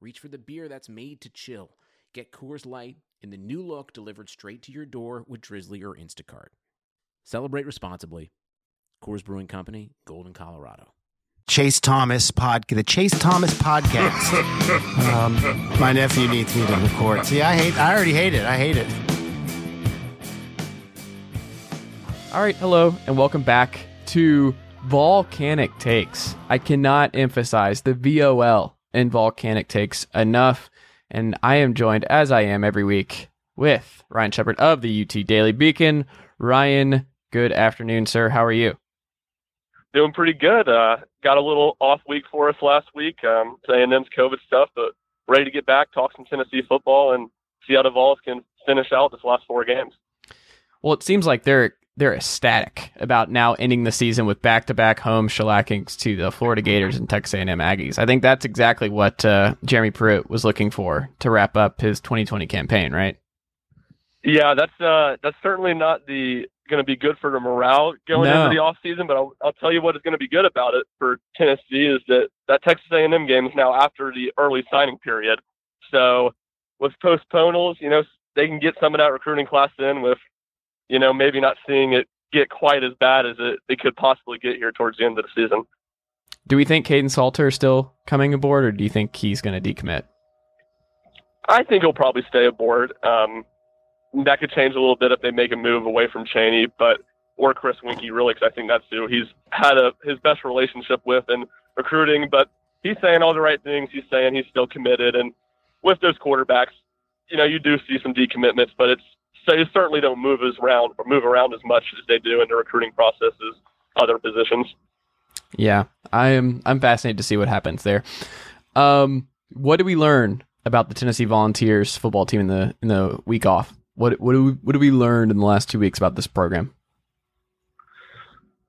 reach for the beer that's made to chill. Get Coors Light in the new look delivered straight to your door with Drizzly or Instacart. Celebrate responsibly. Coors Brewing Company, Golden, Colorado. Chase Thomas pod, the Chase Thomas podcast. um, my nephew needs me to record. See, I hate. I already hate it. I hate it. All right, hello, and welcome back to Volcanic Takes. I cannot emphasize the VOL in Volcanic Takes enough, and I am joined, as I am every week, with Ryan Schumpert of the UT Daily Beacon. Ryan, good afternoon, sir. How are you? Doing pretty good. Uh, got a little off week for us last week, um, A&M's COVID stuff, but ready to get back, talk some Tennessee football, and see how the Vols can finish out this last four games. Well, it seems like they're they're ecstatic about now ending the season with back-to-back home shellackings to the Florida Gators and Texas A&M Aggies. I think that's exactly what uh, Jeremy Pruitt was looking for to wrap up his 2020 campaign, right? Yeah, that's uh, that's certainly not the going to be good for the morale going No. into the off season. But I'll, I'll tell you what is going to be good about it for Tennessee is that that Texas A&M game is now after the early signing period. So with postponals, you know, they can get some of that recruiting class in with, you know, maybe not seeing it get quite as bad as it, it could possibly get here towards the end of the season. Do we think Kaidon Salter is still coming aboard, or do you think he's going to decommit? I think he'll probably stay aboard. Um, that could change a little bit if they make a move away from Chaney, but or Chris Weinke, really, because I think that's who he's had a his best relationship with in recruiting. But he's saying all the right things. He's saying he's still committed, and with those quarterbacks, you know, you do see some decommitments, but it's so you certainly don't move as around or move around as much as they do in the recruiting process as other positions. Yeah, I am. I'm fascinated to see what happens there. Um, what did we learn about the Tennessee Volunteers football team in the in the week off? What what do we, what have we learned in the last two weeks about this program?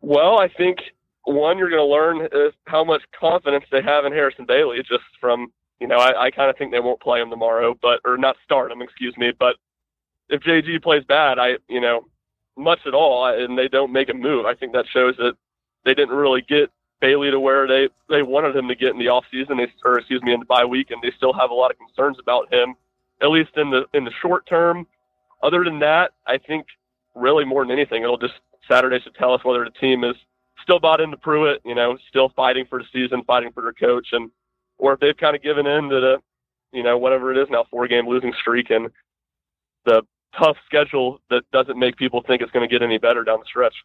Well, I think one you're going to learn is how much confidence they have in Harrison Bailey. Just from you know, I, I kind of think they won't play him tomorrow, but or not start him, excuse me. But if JG plays bad, I you know, much at all, and they don't make a move, I think that shows that they didn't really get Bailey to where they they wanted him to get in the off season, they, or excuse me, in the bye week, and they still have a lot of concerns about him, at least in the in the short term. Other than that, I think really more than anything, it'll just Saturday should tell us whether the team is still bought into Pruitt, you know, still fighting for the season, fighting for their coach, and or if they've kind of given in to the, you know, whatever it is now, four game losing streak and the tough schedule that doesn't make people think it's going to get any better down the stretch.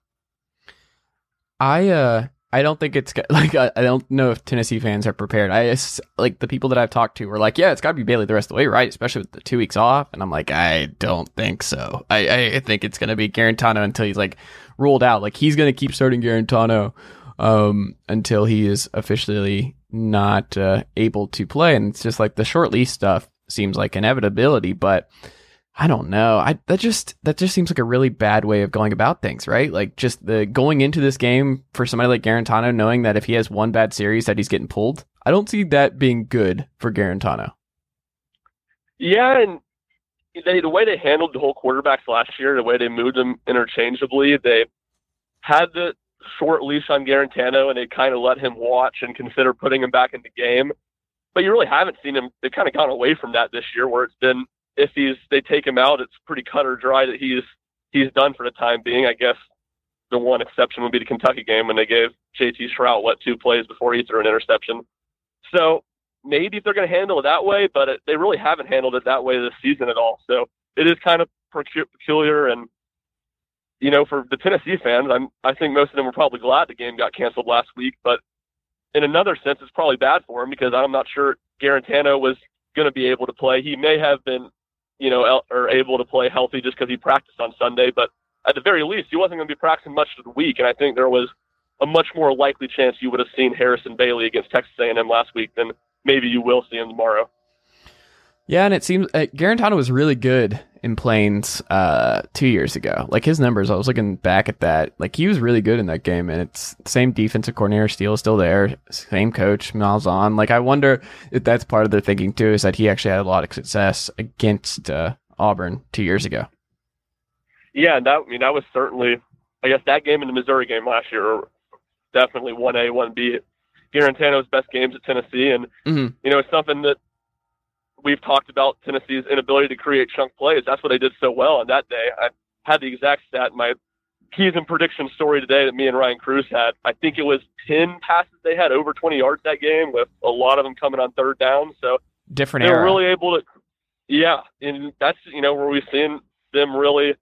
I uh I don't think it's like I, don't know if Tennessee fans are prepared. I like the people that I've talked to were like, yeah, it's got to be Bailey the rest of the way, right? Especially with the two weeks off, and I'm like, I don't think so. I I think it's gonna be Guarantano until he's like ruled out. Like he's gonna keep starting Guarantano um until he is officially not uh, able to play, and it's just like the short lease stuff seems like inevitability, but. I don't know. I that just that just seems like a really bad way of going about things, right? Like just the going into this game for somebody like Guarantano, knowing that if he has one bad series that he's getting pulled. I don't see that being good for Guarantano. Yeah, and they the way they handled the whole quarterbacks last year, the way they moved them interchangeably, they had the short leash on Guarantano and they kind of let him watch and consider putting him back in the game. But you really haven't seen him. They've kind of gone away from that this year, where it's been if he's they take him out, it's pretty cut or dry that he's he's done for the time being. I guess the one exception would be the Kentucky game when they gave JT Shrout what two plays before he threw an interception. So maybe if they're going to handle it that way, but it, they really haven't handled it that way this season at all. So it is kind of peculiar, and you know, for the Tennessee fans, I'm I think most of them were probably glad the game got canceled last week, but in another sense, it's probably bad for him because I'm not sure Guarantano was going to be able to play. He may have been, you know, el- or able to play healthy just because he practiced on Sunday, but at the very least, he wasn't going to be practicing much of the week, and I think there was a much more likely chance you would have seen Harrison Bailey against Texas A&M last week than maybe you will see him tomorrow. Yeah, and it seems uh, Guarantano was really good in Plains uh, two years ago. Like his numbers, I was looking back at that. Like he was really good in that game, and it's same defensive coordinator, Steele is still there, same coach, Malzahn. Like I wonder if that's part of their thinking too, is that he actually had a lot of success against uh, Auburn two years ago. Yeah, and that I mean that was certainly, I guess that game and the Missouri game last year definitely one A, one B. Guarantano's best games at Tennessee, and Mhm. you know it's something that we've talked about Tennessee's inability to create chunk plays. That's what they did so well on that day. I had the exact stat in my keys and prediction story today that me and Ryan Cruz had. I think it was 10 passes they had over 20 yards that game, with a lot of them coming on third down. So Different they're era. really able to, yeah, and that's you know where we've seen them really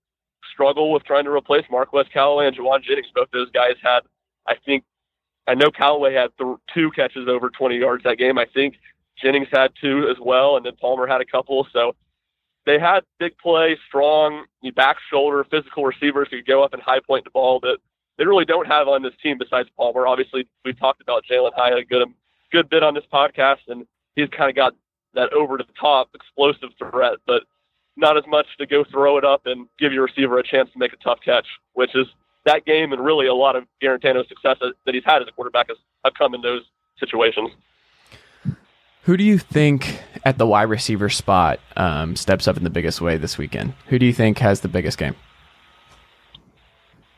struggle with trying to replace Marquez Callaway and Jauan Jennings. Both those guys had, I think, I know Callaway had th- two catches over 20 yards that game. I think Jennings had two as well, and then Palmer had a couple. So they had big play, strong back shoulder, physical receivers who could go up and high point the ball that they really don't have on this team besides Palmer. Obviously, we talked about Jalin Hyatt a good good bit on this podcast, and he's kind of got that over to the top explosive threat, but not as much to go throw it up and give your receiver a chance to make a tough catch, which is that game and really a lot of Guarantano's success that he's had as a quarterback has have come in those situations. Who do you think at the wide receiver spot um, steps up in the biggest way this weekend? Who do you think has the biggest game?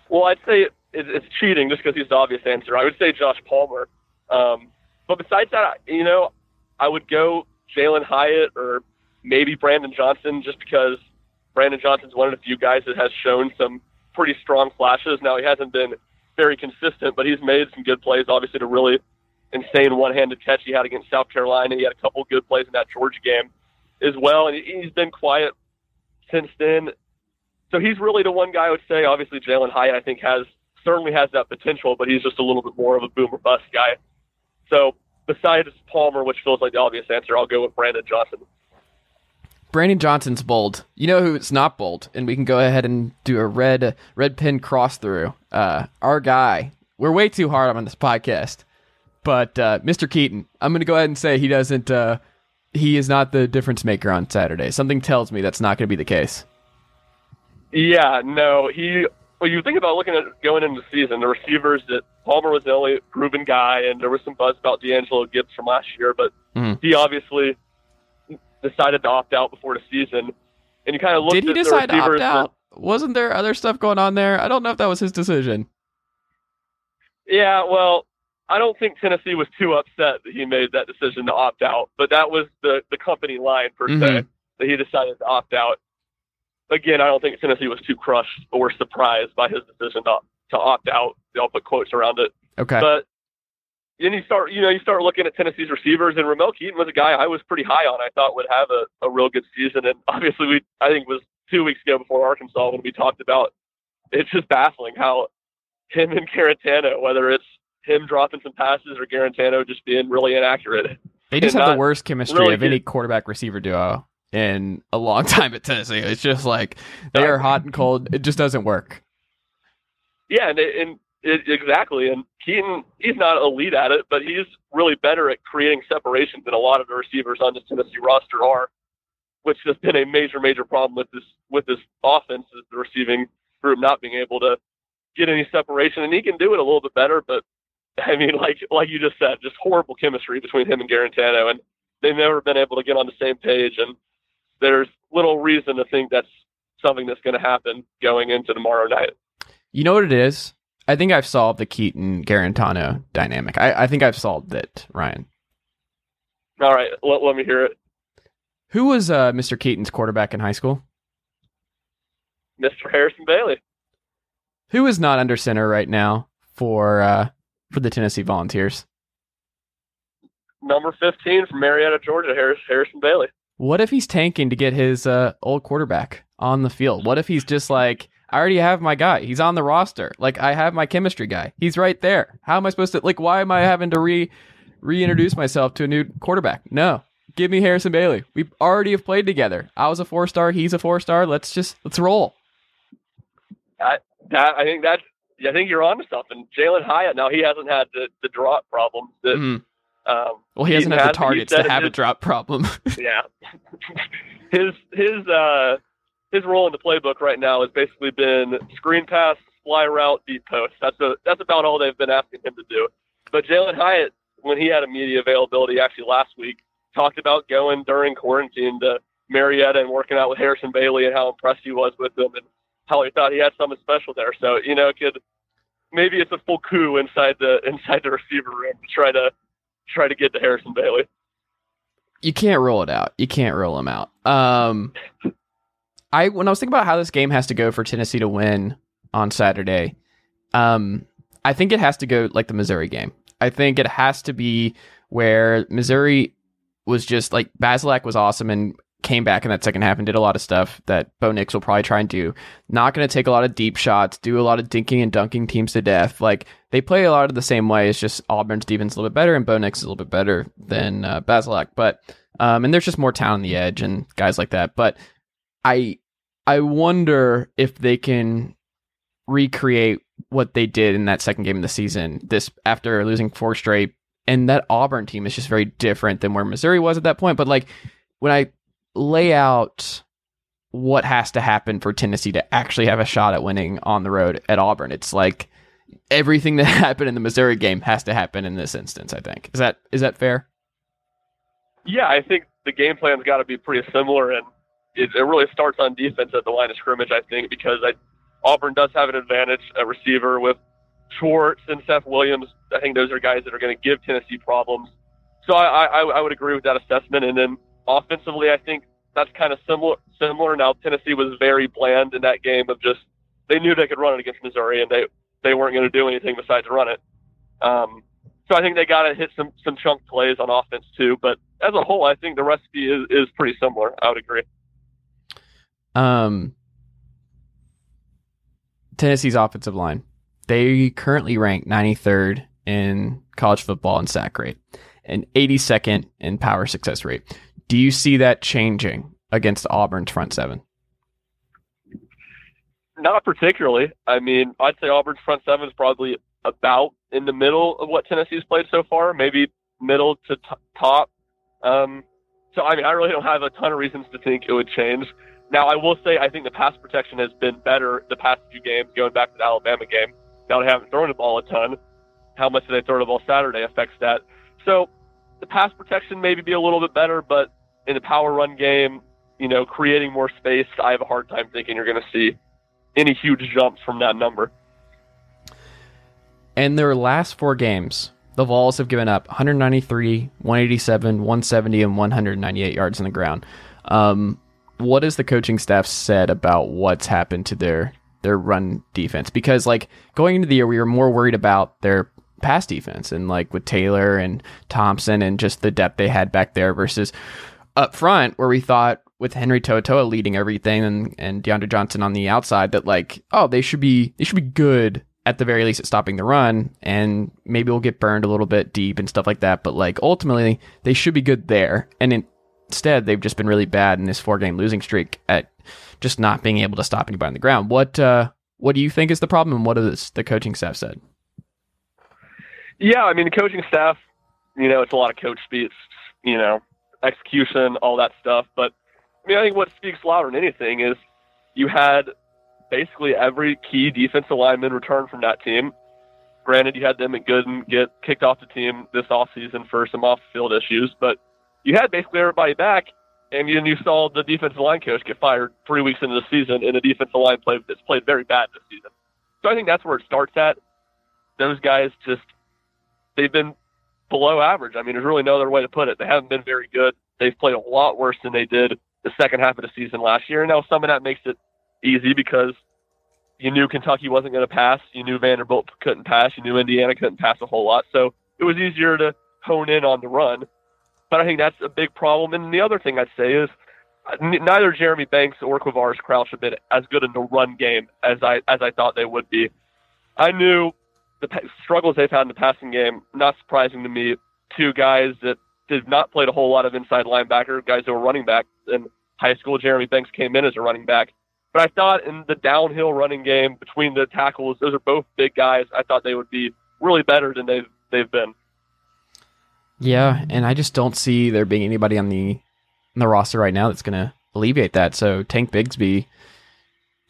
Well, I'd say it's cheating just because he's the obvious answer. I would say Josh Palmer. Um, but besides that, you know, I would go Jalin Hyatt or maybe Brandon Johnson just because Brandon Johnson's one of the few guys that has shown some pretty strong flashes. Now, he hasn't been very consistent, but he's made some good plays, obviously, to really insane one-handed catch he had against South Carolina. He had a couple good plays in that Georgia game as well, and he's been quiet since then. So he's really the one guy I would say. Obviously, Jalin Hyatt, I think, has certainly has that potential, but he's just a little bit more of a boom or bust guy. So besides Palmer, which feels like the obvious answer, I'll go with Brandon Johnson. Brandon Johnson's bold. You know who's not bold, and we can go ahead and do a red red pin cross through. Uh, our guy. We're way too hard on this podcast, but uh, Mr. Keyton. I'm going to go ahead and say he doesn't. Uh, he is not the difference maker on Saturday. Something tells me that's not going to be the case. Yeah, no, he. Well, you think about looking at going into the season, the receivers that Palmer was the only proven guy, and there was some buzz about D'Angelo Gibbs from last year, but Mhm. he obviously decided to opt out before the season. And you kind of looked Did he decide to opt that- out? Wasn't there other stuff going on there? I don't know if that was his decision. Yeah, well, I don't think Tennessee was too upset that he made that decision to opt out, but that was the the company line per se Mhm. that he decided to opt out. Again, I don't think Tennessee was too crushed or surprised by his decision to to opt out. I'll put quotes around it. Okay. But then you start, you know, you start looking at Tennessee's receivers, and Ramel Keyton was a guy I was pretty high on. I thought would have a, a real good season, and obviously, we I think it was two weeks ago before Arkansas when we talked about. It's just baffling how him and Guarantano, whether it's him dropping some passes or Guarantano just being really inaccurate. They just have the worst chemistry really of any quarterback receiver duo in a long time at Tennessee. It's just like they are hot and cold. It just doesn't work. Yeah, and, and it, exactly. And Keyton, he's not elite at it, but he's really better at creating separation than a lot of the receivers on this Tennessee roster are, which has been a major, major problem with this with this offense is the receiving group not being able to get any separation. And he can do it a little bit better, but I mean, like like you just said, just horrible chemistry between him and Guarantano, and they've never been able to get on the same page. And there's little reason to think that's something that's going to happen going into tomorrow night. You know what it is? I think I've solved the Keyton Guarantano dynamic. I, I think I've solved it, Ryan. All right, let, let me hear it. Who was uh, Mr. Keyton's quarterback in high school? Mr. Harrison Bailey. Who is not under center right now for uh, for the Tennessee Volunteers? Number 15 from Marietta, Georgia, Harris, Harrison Bailey. What if he's tanking to get his uh, old quarterback on the field? What if he's just like, I already have my guy. He's on the roster. Like I have my chemistry guy. He's right there. How am I supposed to like? Why am I having to re reintroduce myself to a new quarterback? No, give me Harrison Bailey. We already have played together. I was a four star. He's a four star. Let's just let's roll. That, I think that I think you're onto something. Jalin Hyatt. Now he hasn't had the, the drop problems that Mhm. Um, well, he hasn't Keyton had the targets to have a drop problem. yeah. his his uh his role in the playbook right now has basically been screen pass, fly route, deep post. That's a that's about all they've been asking him to do. But Jalin Hyatt, when he had a media availability actually last week, talked about going during quarantine to Marietta and working out with Harrison Bailey and how impressed he was with him and he thought he had something special there. So, you know, it could maybe it's a full coup inside the inside the receiver room to try to try to get to Harrison Bailey. you can't roll it out. You can't roll them out. Um, I when I was thinking about how this game has to go for Tennessee to win on Saturday, um, I think it has to go like the Missouri game. I think it has to be where Missouri was just like Bazelak was awesome and came back in that second half and did a lot of stuff that Bo Nix will probably try and do. Not going to take a lot of deep shots, do a lot of dinking and dunking teams to death. Like they play a lot of the same way. It's just Auburn's defense a little bit better and Bo Nix is a little bit better than uh, Bazelak. But um, and there's just more talent on the edge and guys like that. But I I wonder if they can recreate what they did in that second game of the season. This after losing four straight, and that Auburn team is just very different than where Missouri was at that point. But like when I lay out what has to happen for Tennessee to actually have a shot at winning on the road at Auburn, it's like everything that happened in the Missouri game has to happen in this instance. I think is that is that fair? Yeah, I think the game plan's got to be pretty similar, and it, it really starts on defense at the line of scrimmage. I think because I, Auburn does have an advantage at receiver with Schwartz and Seth Williams. I think those are guys that are going to give Tennessee problems. So I, I, I would agree with that assessment. And then offensively, I think that's kind of similar. Similar. Now Tennessee was very bland in that game of just they knew they could run it against Missouri, and they they weren't going to do anything besides run it. Um, so I think they got to hit some some chunk plays on offense too. But as a whole, I think the recipe is is pretty similar. I would agree. Um, Tennessee's offensive line. They currently rank 93rd in college football in sack rate and 82nd in power success rate. Do you see that changing against Auburn's front seven? Not particularly. I mean, I'd say Auburn's front seven is probably about in the middle of what Tennessee's played so far, maybe middle to t- top. Um, so, I mean, I really don't have a ton of reasons to think it would change. Now, I will say I think the pass protection has been better the past few games, going back to the Alabama game. Now they haven't thrown the ball a ton. How much they throw the ball Saturday affects that. So the pass protection maybe be a little bit better, but in the power run game, you know, creating more space, I have a hard time thinking you're going to see any huge jumps from that number. In their last four games, the Vols have given up 193, 187, 170, and 198 yards on the ground. Um, what has the coaching staff said about what's happened to their their run defense? Because like going into the year, we were more worried about their pass defense and like with Taylor and Thompson and just the depth they had back there versus up front where we thought with Henry To'oTo'o leading everything and, and DeAndre Johnson on the outside that like, oh, they should be they should be good at the very least at stopping the run and maybe we'll get burned a little bit deep and stuff like that. But like ultimately they should be good there. And in, instead they've just been really bad in this four game losing streak at just not being able to stop anybody on the ground. What uh what do you think is the problem and what has the coaching staff said? Yeah, I mean, the coaching staff, you know, it's a lot of coach speaks, you know, execution, all that stuff. But I mean, I think what speaks louder than anything is you had basically every key defensive lineman return from that team. Granted, you had Emmit Gooden get kicked off the team this offseason for some off-field issues, but you had basically everybody back, and then you saw the defensive line coach get fired three weeks into the season, and a defensive line play that's played very bad this season. So I think that's where it starts at. Those guys just they've been below average. I mean, there's really no other way to put it. They haven't been very good. They've played a lot worse than they did the second half of the season last year. Now, some of that makes it easy because you knew Kentucky wasn't going to pass. You knew Vanderbilt couldn't pass. You knew Indiana couldn't pass a whole lot. So it was easier to hone in on the run. But I think that's a big problem. And the other thing I'd say is neither Jeremy Banks or Quavaris Crouch have been as good in the run game as I as I thought they would be. I knew the struggles they've had in the passing game, not surprising to me. Two guys that did not play a whole lot of inside linebacker, guys that were running back in high school. Jeremy Banks came in as a running back. But I thought in the downhill running game between the tackles, those are both big guys. I thought they would be really better than they've they've been. Yeah, and I just don't see there being anybody on the on the roster right now that's going to alleviate that. So Tank Bigsby,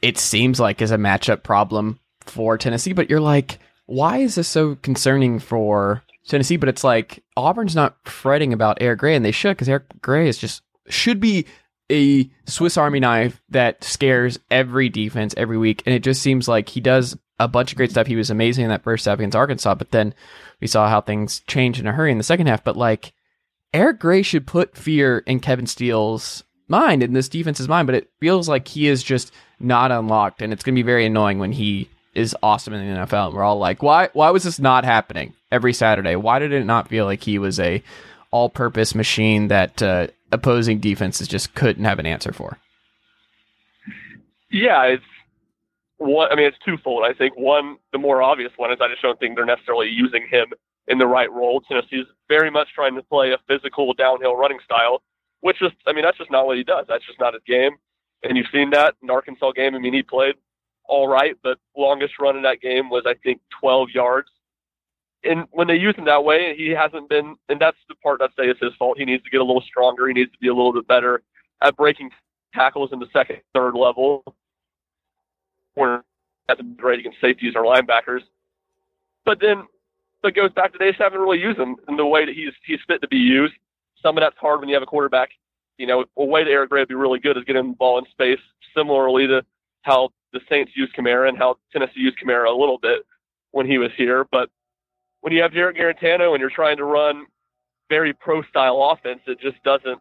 it seems like is a matchup problem for Tennessee, but you're like, why is this so concerning for Tennessee? But it's like Auburn's not fretting about Eric Gray, and they should because Eric Gray is just should be a Swiss Army knife that scares every defense every week, and it just seems like he does a bunch of great stuff. He was amazing in that first half against Arkansas, but then we saw how things changed in a hurry in the second half. But like Eric Gray should put fear in Kevin Steele's mind in this defense's mind, but it feels like he is just not unlocked, and it's going to be very annoying when he is awesome in the NFL. We're all like, why? Why was this not happening every Saturday? Why did it not feel like he was a all-purpose machine that uh, opposing defenses just couldn't have an answer for? Yeah, it's. I mean, it's twofold. I think one, the more obvious one is I just don't think they're necessarily using him in the right role. Tennessee's very much trying to play a physical downhill running style, which is, I mean, that's just not what he does. That's just not his game. And you've seen that in Arkansas game. I mean, he played all right, but longest run in that game was I think 12 yards. And when they use him that way, he hasn't been, and that's the part that say is his fault. He needs to get a little stronger. He needs to be a little bit better at breaking tackles in the second, third level. Where at the great against safeties or linebackers. But then it goes back to they just haven't really used him in the way that he's he's fit to be used. Some of that's hard when you have a quarterback. You know, a way that Eric Gray would be really good is getting the ball in space, similarly to how the Saints used Kamara and how Tennessee used Kamara a little bit when he was here. But when you have Jarrett Guarantano and you're trying to run very pro style offense, it just doesn't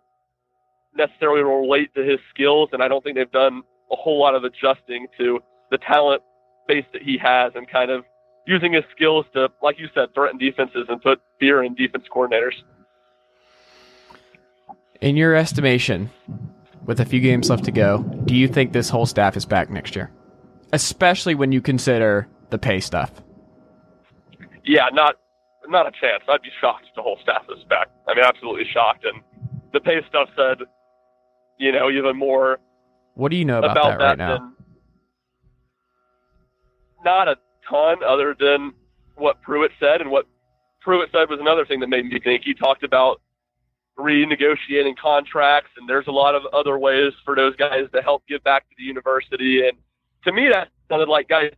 necessarily relate to his skills. And I don't think they've done a whole lot of adjusting to the talent base that he has and kind of using his skills to, like you said, threaten defenses and put fear in defense coordinators. In your estimation, with a few games left to go, do you think this whole staff is back next year? Especially when you consider the pay stuff. Yeah, not not a chance. I'd be shocked if the whole staff is back. I mean, absolutely shocked. And the pay stuff said, you know, even more. What do you know about, about that right now? Not a ton, other than what Pruitt said, and what Pruitt said was another thing that made me think. He talked about renegotiating contracts, and there's a lot of other ways for those guys to help give back to the university. And to me, that sounded like guys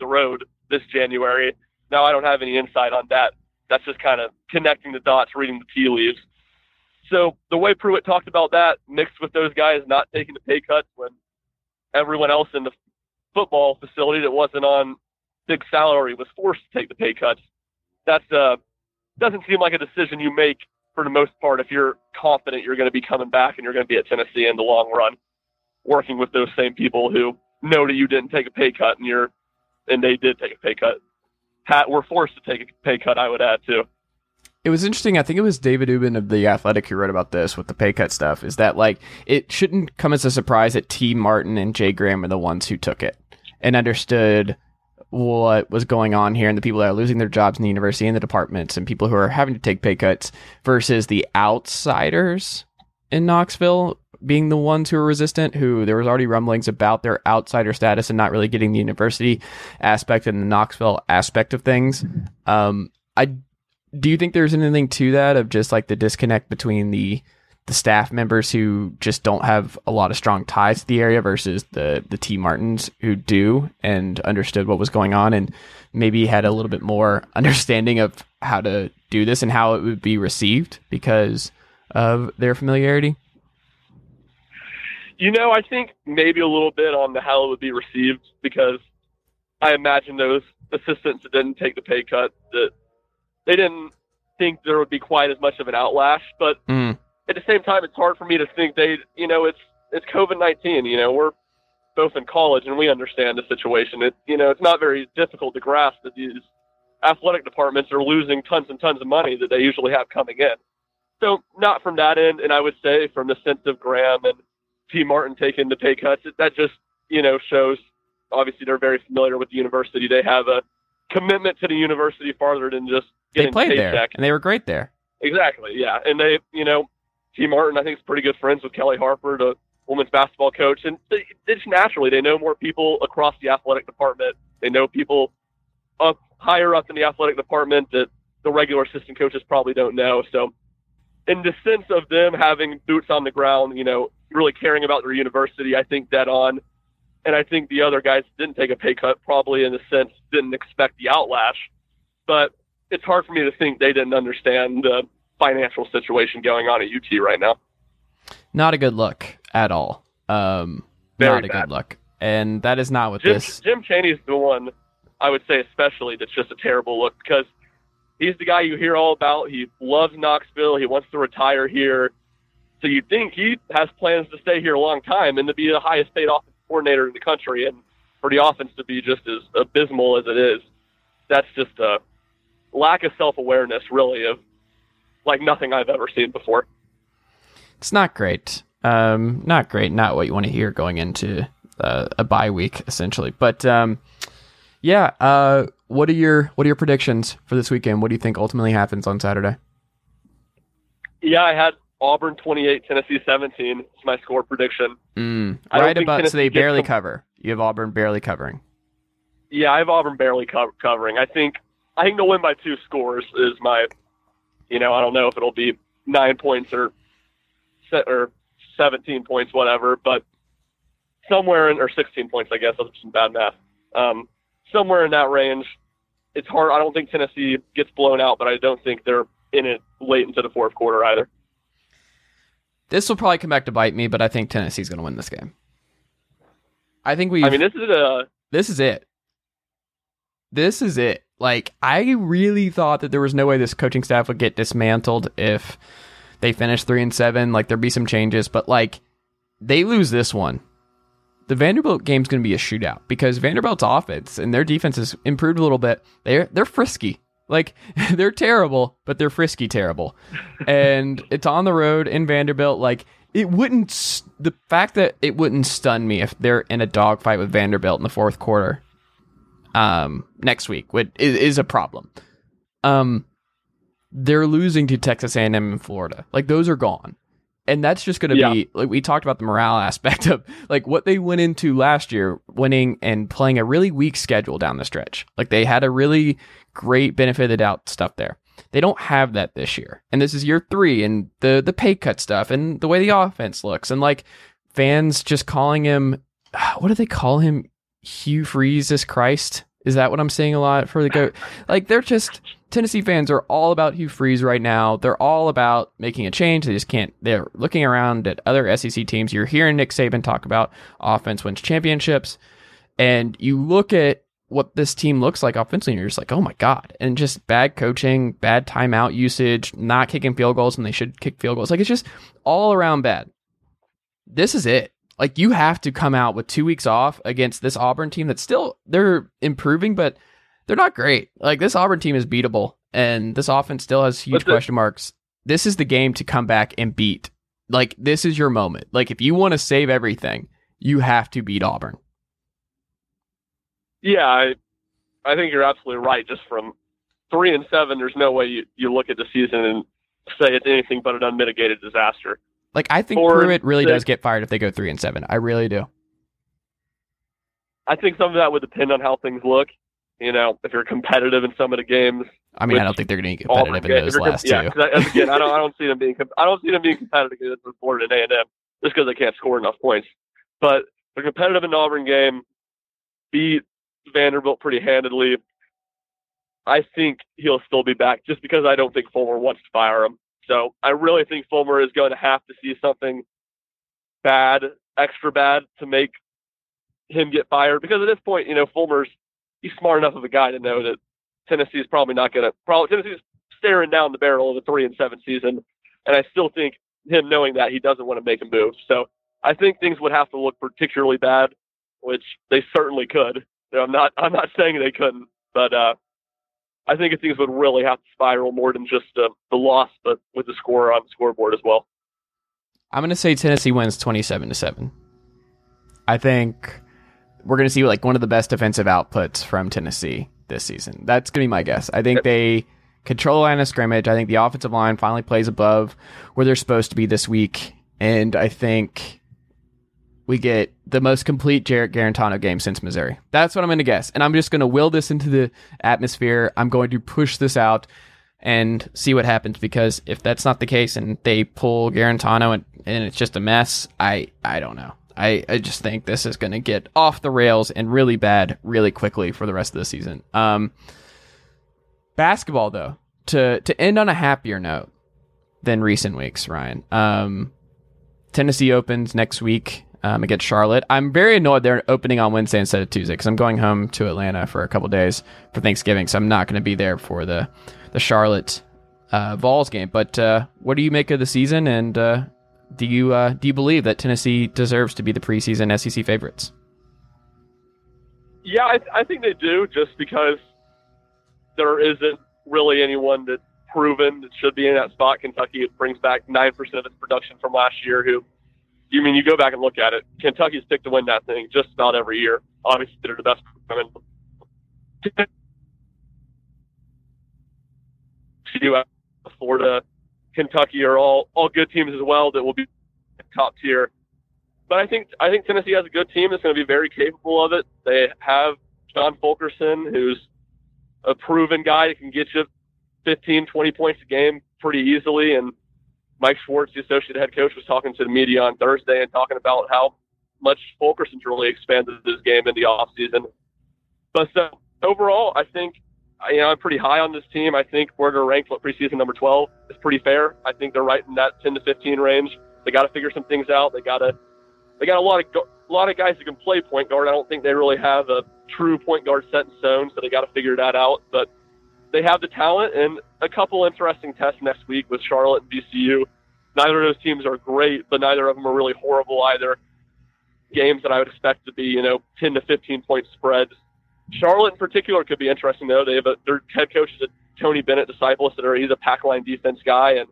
the road this January. Now I don't have any insight on that. That's just kind of connecting the dots, reading the tea leaves. So the way Pruitt talked about that, mixed with those guys not taking the pay cuts when everyone else in the football facility that wasn't on big salary was forced to take the pay cuts. That's uh doesn't seem like a decision you make for the most part if you're confident you're going to be coming back and you're going to be at Tennessee in the long run, working with those same people who know that you didn't take a pay cut and you're and they did take a pay cut. Pat were forced to take a pay cut, I would add too. It was interesting. I think it was David Ubben of the Athletic who wrote about this with the pay cut stuff. Is that like it shouldn't come as a surprise that Tee Martin and Jay Graham are the ones who took it and understood what was going on here and the people that are losing their jobs in the university and the departments and people who are having to take pay cuts versus the outsiders in Knoxville being the ones who are resistant, who there was already rumblings about their outsider status and not really getting the university aspect and the Knoxville aspect of things. Um, I do you think there's anything to that of just like the disconnect between the the staff members who just don't have a lot of strong ties to the area versus the the Tee Martins who do and understood what was going on and maybe had a little bit more understanding of how to do this and how it would be received because of their familiarity? You know, I think maybe a little bit on the how it would be received because I imagine those assistants that didn't take the pay cut that they didn't think there would be quite as much of an outlash. But Mm. At the same time, it's hard for me to think they, you know, it's it's COVID nineteen. You know, we're both in college and we understand the situation. It, you know, it's not very difficult to grasp that these athletic departments are losing tons and tons of money that they usually have coming in. So not from that end, and I would say from the sense of Graham and Tee Martin taking the pay cuts, that just you know shows. Obviously, they're very familiar with the university. They have a commitment to the university farther than just They getting played there and they were great there. Exactly, yeah. And they, you know, Tee Martin, I think, is pretty good friends with Kellie Harper, the women's basketball coach. And they, just naturally, they know more people across the athletic department. They know people up higher up in the athletic department that the regular assistant coaches probably don't know. So, in the sense of them having boots on the ground, you know, really caring about their university, I think dead on. And I think the other guys didn't take a pay cut, probably in a sense didn't expect the outlash. But it's hard for me to think they didn't understand the financial situation going on at UT right now. Not a good look at all. Um, not a bad. good look. And that is not what Jim, this. Jim Chaney's the one I would say especially that's just a terrible look because he's the guy you hear all about. He loves Knoxville. He wants to retire here. So you'd think he has plans to stay here a long time and to be the highest paid offensive coordinator in the country and for the offense to be just as abysmal as it is. That's just a lack of self awareness really of like nothing I've ever seen before. It's not great. Um, not great. Not what you want to hear going into uh, a bye week, essentially. But um, yeah. Uh, what are your what are your predictions for this weekend? What do you think ultimately happens on Saturday? Yeah, I had Auburn 28, Tennessee 17. It's my score prediction. Mm, I right about so Tennessee they barely cover. You have Auburn barely covering. Yeah, I have Auburn barely co- covering. I think I think they'll win by two scores. Is my, you know, I don't know if it'll be nine points or or seventeen points, whatever, but somewhere in or sixteen points, I guess. That's some bad math. Um, somewhere in that range. It's hard. I don't think Tennessee gets blown out, but I don't think they're in it late into the fourth quarter either. This will probably come back to bite me, but I think Tennessee's going to win this game. I think we. I mean, this is a this is it. This is it. Like I really thought that there was no way this coaching staff would get dismantled if they finished 3 and 7, like there'd be some changes, but like they lose this one. The Vanderbilt game's going to be a shootout because Vanderbilt's offense and their defense has improved a little bit. They're they're frisky. Like they're terrible, but they're frisky terrible. and it's on the road in Vanderbilt like it wouldn't the fact that it wouldn't stun me if they're in a dogfight with Vanderbilt in the fourth quarter um next week which is, is a problem. Um they're losing to Texas A&M and Florida. Like those are gone. And that's just going to Yeah. be like we talked about the morale aspect of like what they went into last year winning and playing a really weak schedule down the stretch. Like they had a really great benefit of the doubt stuff there. They don't have that this year. And this is year 3 and the the pay cut stuff and the way the offense looks and like fans just calling him what do they call him Hugh Freeze is Christ? Is that what I'm seeing a lot for the goat? Like they're just Tennessee fans are all about Hugh Freeze right now. They're all about making a change. They just can't. They're looking around at other SEC teams. You're hearing Nick Saban talk about offense wins championships, and you look at what this team looks like offensively, and you're just like, oh my god! And just bad coaching, bad timeout usage, not kicking field goals when they should kick field goals. Like it's just all around bad. This is it. Like you have to come out with two weeks off against this Auburn team that's still they're improving, but they're not great. Like this Auburn team is beatable, and this offense still has huge the- question marks. This is the game to come back and beat. Like this is your moment. Like if you want to save everything, you have to beat Auburn. Yeah, I, I think you're absolutely right. Just from three and seven, there's no way you, you look at the season and say it's anything but an unmitigated disaster. Like I think Four Pruitt really six. does get fired if they go three and seven. I really do. I think some of that would depend on how things look. You know, if you're competitive in some of the games, I mean, I don't think they're going to be competitive in those last yeah, two. I, again, I don't, I don't see them being, I don't see them being competitive against Florida and A and M just because they can't score enough points. But they're competitive in the Auburn game, beat Vanderbilt pretty handedly. I think he'll still be back just because I don't think Fulmer wants to fire him. So I really think Fulmer is going to have to see something bad, extra bad, to make him get fired. Because at this point, you know, Fulmer's he's smart enough of a guy to know that Tennessee's probably not going to. Probably Tennessee's staring down the barrel of a three and seven season, and I still think him knowing that he doesn't want to make a move. So I think things would have to look particularly bad, which they certainly could. You know, I'm not I'm not saying they couldn't, but uh, I think things would really have to spiral more than just uh, the loss, but with the score on the scoreboard as well. I'm going to say Tennessee wins 27 to 7. I think we're going to see like one of the best defensive outputs from Tennessee this season. That's going to be my guess. I think they control the line of scrimmage. I think the offensive line finally plays above where they're supposed to be this week. And I think we get the most complete Jarrett Guarantano game since Missouri. That's what I'm going to guess. And I'm just going to will this into the atmosphere. I'm going to push this out. and see what happens. Because if that's not the case and they pull Guarantano and, and it's just a mess, I I don't know. I, I just think this is going to get off the rails and really bad really quickly for the rest of the season. Um, basketball though, to to end on a happier note than recent weeks, Ryan. Um, Tennessee opens next week um, against Charlotte. I'm very annoyed they're opening on Wednesday instead of Tuesday because I'm going home to Atlanta for a couple days for Thanksgiving, so I'm not going to be there for the the Charlotte uh, Vols game. But uh, what do you make of the season, and uh, do you uh, do you believe that Tennessee deserves to be the preseason SEC favorites? Yeah, I, I think they do, just because there isn't really anyone that's proven that should be in that spot. Kentucky brings back nine percent of its production from last year. Who, you mean you go back and look at it? Kentucky's picked to win that thing just about every year. Obviously, they're the best. I mean, Florida, Kentucky are all all good teams as well that will be top tier. But I think I think Tennessee has a good team that's going to be very capable of it. They have John Fulkerson, who's a proven guy that can get you 15, 20 points a game pretty easily. And Mike Schwartz, the associate head coach, was talking to the media on Thursday and talking about how much Fulkerson's really expanded his game in the offseason. But so overall, I think you know I'm pretty high on this team. I think where they're ranked what preseason number 12 is pretty fair. I think they're right in that 10 to 15 range. They got to figure some things out. They got to they got a lot of a lot of guys who can play point guard. I don't think they really have a true point guard set in stone, so they got to figure that out. But they have the talent and a couple interesting tests next week with Charlotte and VCU. Neither of those teams are great, but neither of them are really horrible either. Games that I would expect to be, you know, 10 to 15 point spreads. Charlotte in particular could be interesting though. They have a, their head coach is a Tony Bennett disciple, so he's a pack line defense guy, and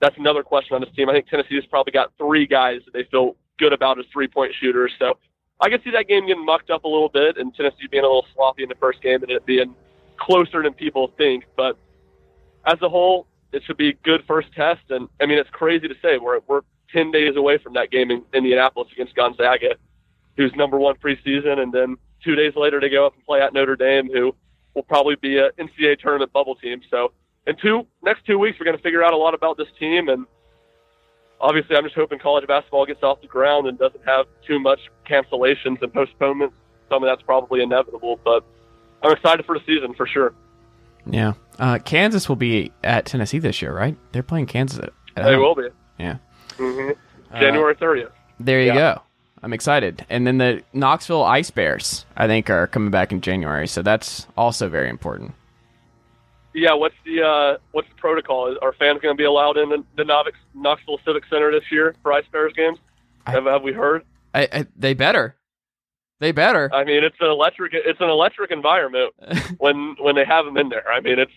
that's another question on this team. I think Tennessee's probably got three guys that they feel good about as three point shooters. So I can see that game getting mucked up a little bit and Tennessee being a little sloppy in the first game and it being closer than people think. But as a whole, it should be a good first test. And I mean, it's crazy to say we're we're ten days away from that game in Indianapolis against Gonzaga, who's number one preseason, and then two days later they go up and play at Notre Dame, who will probably be a NCAA tournament bubble team. So in two next two weeks, we're going to figure out a lot about this team and obviously, I'm just hoping college basketball gets off the ground and doesn't have too much cancellations and postponements. Some of that's probably inevitable, but I'm excited for the season for sure. Yeah, uh, Kansas will be at Tennessee this year, right? They're playing Kansas. At, at they home. will be. Yeah. Mm-hmm. January 30th. Uh, there you yeah. go. I'm excited. And then the Knoxville Ice Bears, I think, are coming back in January, so that's also very important yeah, what's the uh, what's the protocol? Are fans going to be allowed in the, the Novix, Knoxville Civic Center this year for Ice Bears games? I, have, have we heard? I, I, they better. They better. I mean, it's an electric. It's an electric environment when when they have them in there. I mean, it's.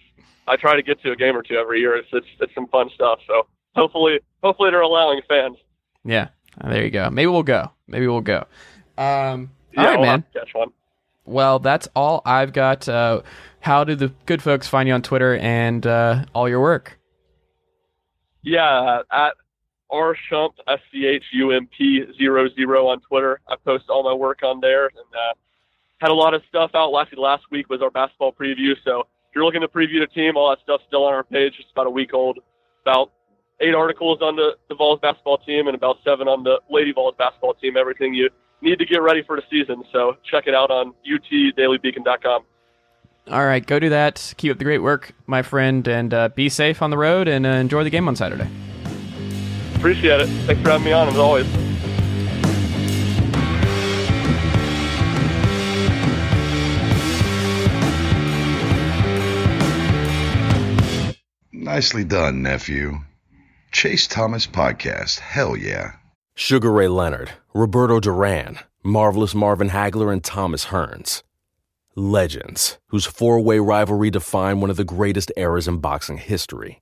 I try to get to a game or two every year. It's it's, it's some fun stuff. So hopefully, hopefully they're allowing fans. Yeah, there you go. Maybe we'll go. Maybe we'll go. Um, yeah, all right, we'll man. Catch one. Well, that's all I've got. Uh, how do the good folks find you on Twitter and uh, all your work? Yeah, at R Shump S C H U M P zero zero on Twitter. I post all my work on there, and uh, had a lot of stuff out. Last last week was our basketball preview. So if you're looking to preview the team, all that stuff's still on our page. It's about a week old. About eight articles on the, the Vols basketball team and about seven on the Lady Vols basketball team. Everything you need to get ready for the season. So check it out on utdailybeacon.com. All right, go do that. Keep up the great work, my friend, and uh, be safe on the road and uh, enjoy the game on Saturday. Appreciate it. Thanks for having me on, as always. Nicely done, nephew. Chase Thomas Podcast. Hell yeah. Sugar Ray Leonard, Roberto Duran, Marvelous Marvin Hagler, and Thomas Hearns legends whose four way rivalry defined one of the greatest eras in boxing history.